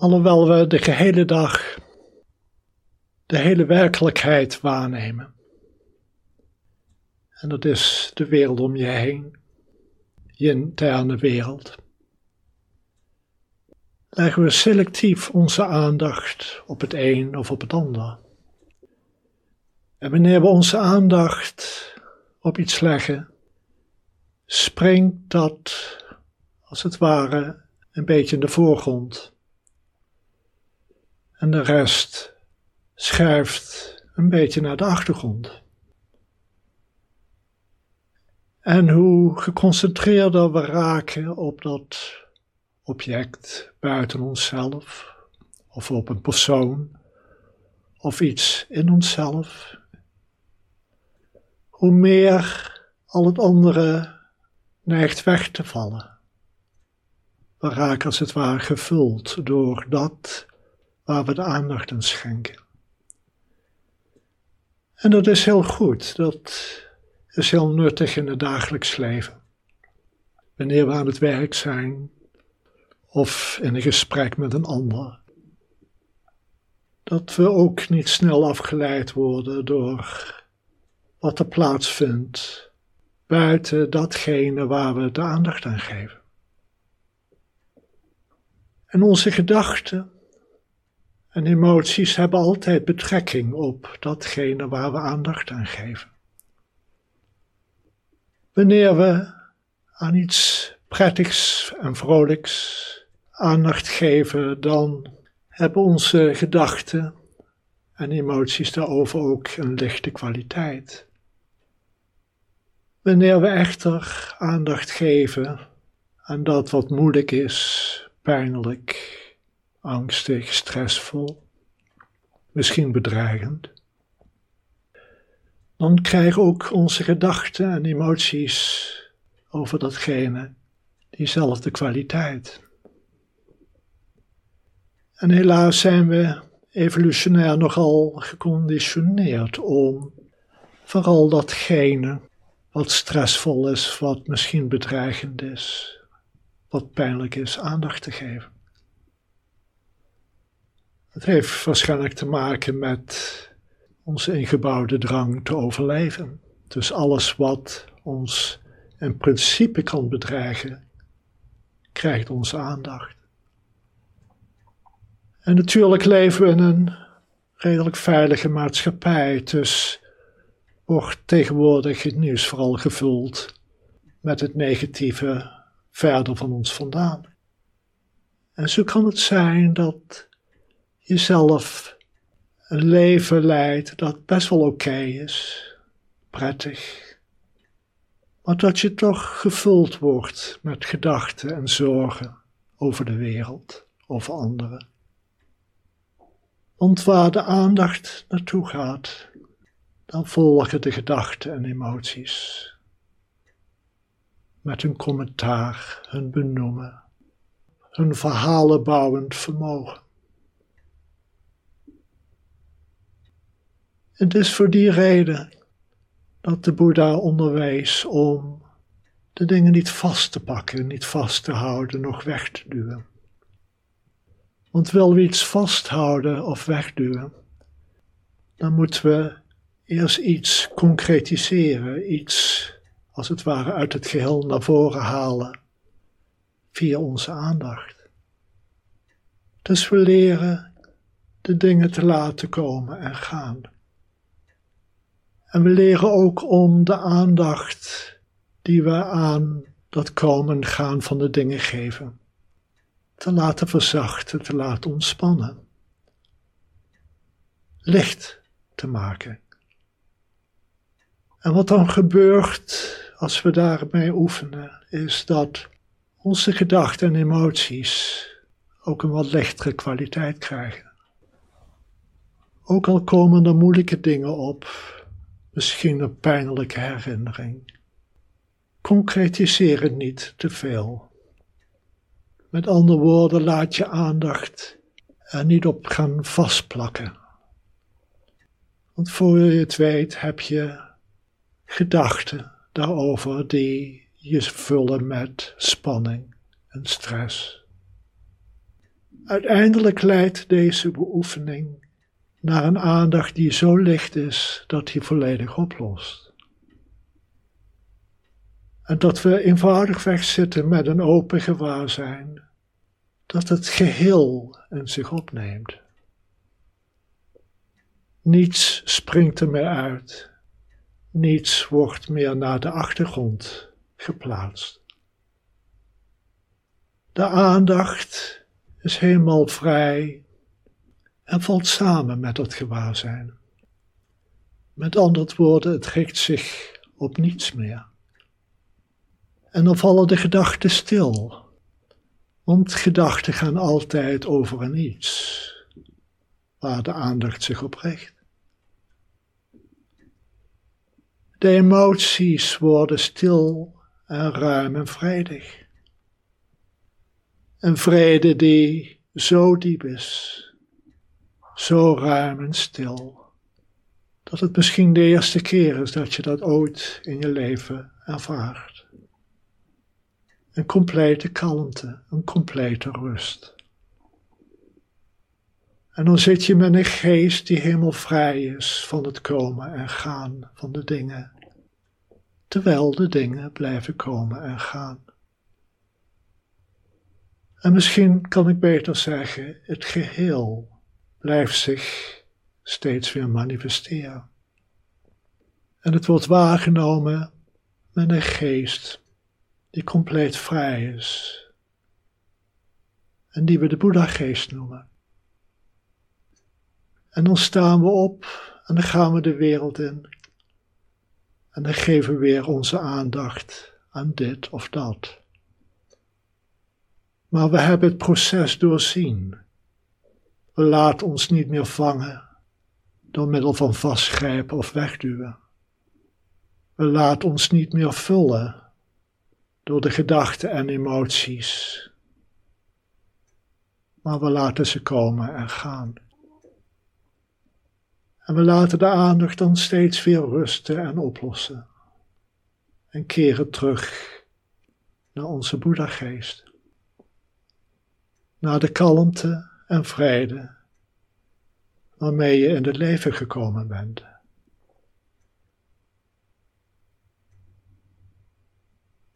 Alhoewel we de gehele dag de hele werkelijkheid waarnemen. En dat is de wereld om je heen, je interne wereld. Leggen we selectief onze aandacht op het een of op het ander. En wanneer we onze aandacht op iets leggen, springt dat als het ware een beetje in de voorgrond. En de rest schuift een beetje naar de achtergrond. En hoe geconcentreerder we raken op dat object buiten onszelf, of op een persoon, of iets in onszelf, hoe meer al het andere neigt weg te vallen. We raken als het ware gevuld door dat waar we de aandacht aan schenken. En dat is heel goed, dat is heel nuttig in het dagelijks leven. Wanneer we aan het werk zijn of in een gesprek met een ander. Dat we ook niet snel afgeleid worden door wat er plaatsvindt buiten datgene waar we de aandacht aan geven. En onze gedachten en emoties hebben altijd betrekking op datgene waar we aandacht aan geven. Wanneer we aan iets prettigs en vrolijks aandacht geven, dan hebben onze gedachten en emoties daarover ook een lichte kwaliteit. Wanneer we echter aandacht geven aan dat wat moeilijk is, pijnlijk, angstig, stressvol, misschien bedreigend, dan krijgen ook onze gedachten en emoties over datgene diezelfde kwaliteit. En helaas zijn we evolutionair nogal geconditioneerd om vooral datgene wat stressvol is, wat misschien bedreigend is, wat pijnlijk is, aandacht te geven. Het heeft waarschijnlijk te maken met onze ingebouwde drang te overleven. Dus alles wat ons in principe kan bedreigen, krijgt onze aandacht. En natuurlijk leven we in een redelijk veilige maatschappij, dus wordt tegenwoordig het nieuws vooral gevuld met het negatieve verder van ons vandaan. En zo kan het zijn dat jezelf een leven leidt dat best wel oké is, prettig, maar dat je toch gevuld wordt met gedachten en zorgen over de wereld, over anderen. Want waar de aandacht naartoe gaat, dan volgen de gedachten en emoties. Met hun commentaar, hun benoemen, hun verhalenbouwend vermogen. Het is voor die reden dat de Boeddha onderwees om de dingen niet vast te pakken, niet vast te houden, nog weg te duwen. Want wil we iets vasthouden of wegduwen, dan moeten we eerst iets concretiseren, iets als het ware uit het geheel naar voren halen via onze aandacht. Dus we leren de dingen te laten komen en gaan. En we leren ook om de aandacht die we aan dat komen gaan van de dingen geven, te laten verzachten, te laten ontspannen. Licht te maken. En wat dan gebeurt als we daarmee oefenen, is dat onze gedachten en emoties ook een wat lichtere kwaliteit krijgen. Ook al komen er moeilijke dingen op, misschien een pijnlijke herinnering. Concretiseer het niet te veel. Met andere woorden, laat je aandacht er niet op gaan vastplakken. Want voor je het weet heb je gedachten daarover die je vullen met spanning en stress. Uiteindelijk leidt deze beoefening naar een aandacht die zo licht is dat hij volledig oplost. En dat we eenvoudig wegzitten met een open gewaarzijn, dat het geheel in zich opneemt. Niets springt er meer uit, niets wordt meer naar de achtergrond geplaatst. De aandacht is helemaal vrij en valt samen met het gewaarzijn. Met andere woorden, het richt zich op niets meer. En dan vallen de gedachten stil, want gedachten gaan altijd over een iets waar de aandacht zich op richt. De emoties worden stil en ruim en vredig. Een vrede die zo diep is, zo ruim en stil, dat het misschien de eerste keer is dat je dat ooit in je leven ervaart. Een complete kalmte, een complete rust. En dan zit je met een geest die helemaal vrij is van het komen en gaan van de dingen, terwijl de dingen blijven komen en gaan. En misschien kan ik beter zeggen, het geheel blijft zich steeds weer manifesteren. En het wordt waargenomen met een geest die compleet vrij is en die we de Boeddha-geest noemen. En dan staan we op en dan gaan we de wereld in. En dan geven we weer onze aandacht aan dit of dat. Maar we hebben het proces doorzien. Laten ons niet meer vangen door middel van vastgrijpen of wegduwen. We laten ons niet meer vullen door de gedachten en emoties, maar we laten ze komen en gaan. En we laten de aandacht dan steeds weer rusten en oplossen. En keren terug naar onze Boeddha-geest. Naar de kalmte en vrede waarmee je in het leven gekomen bent.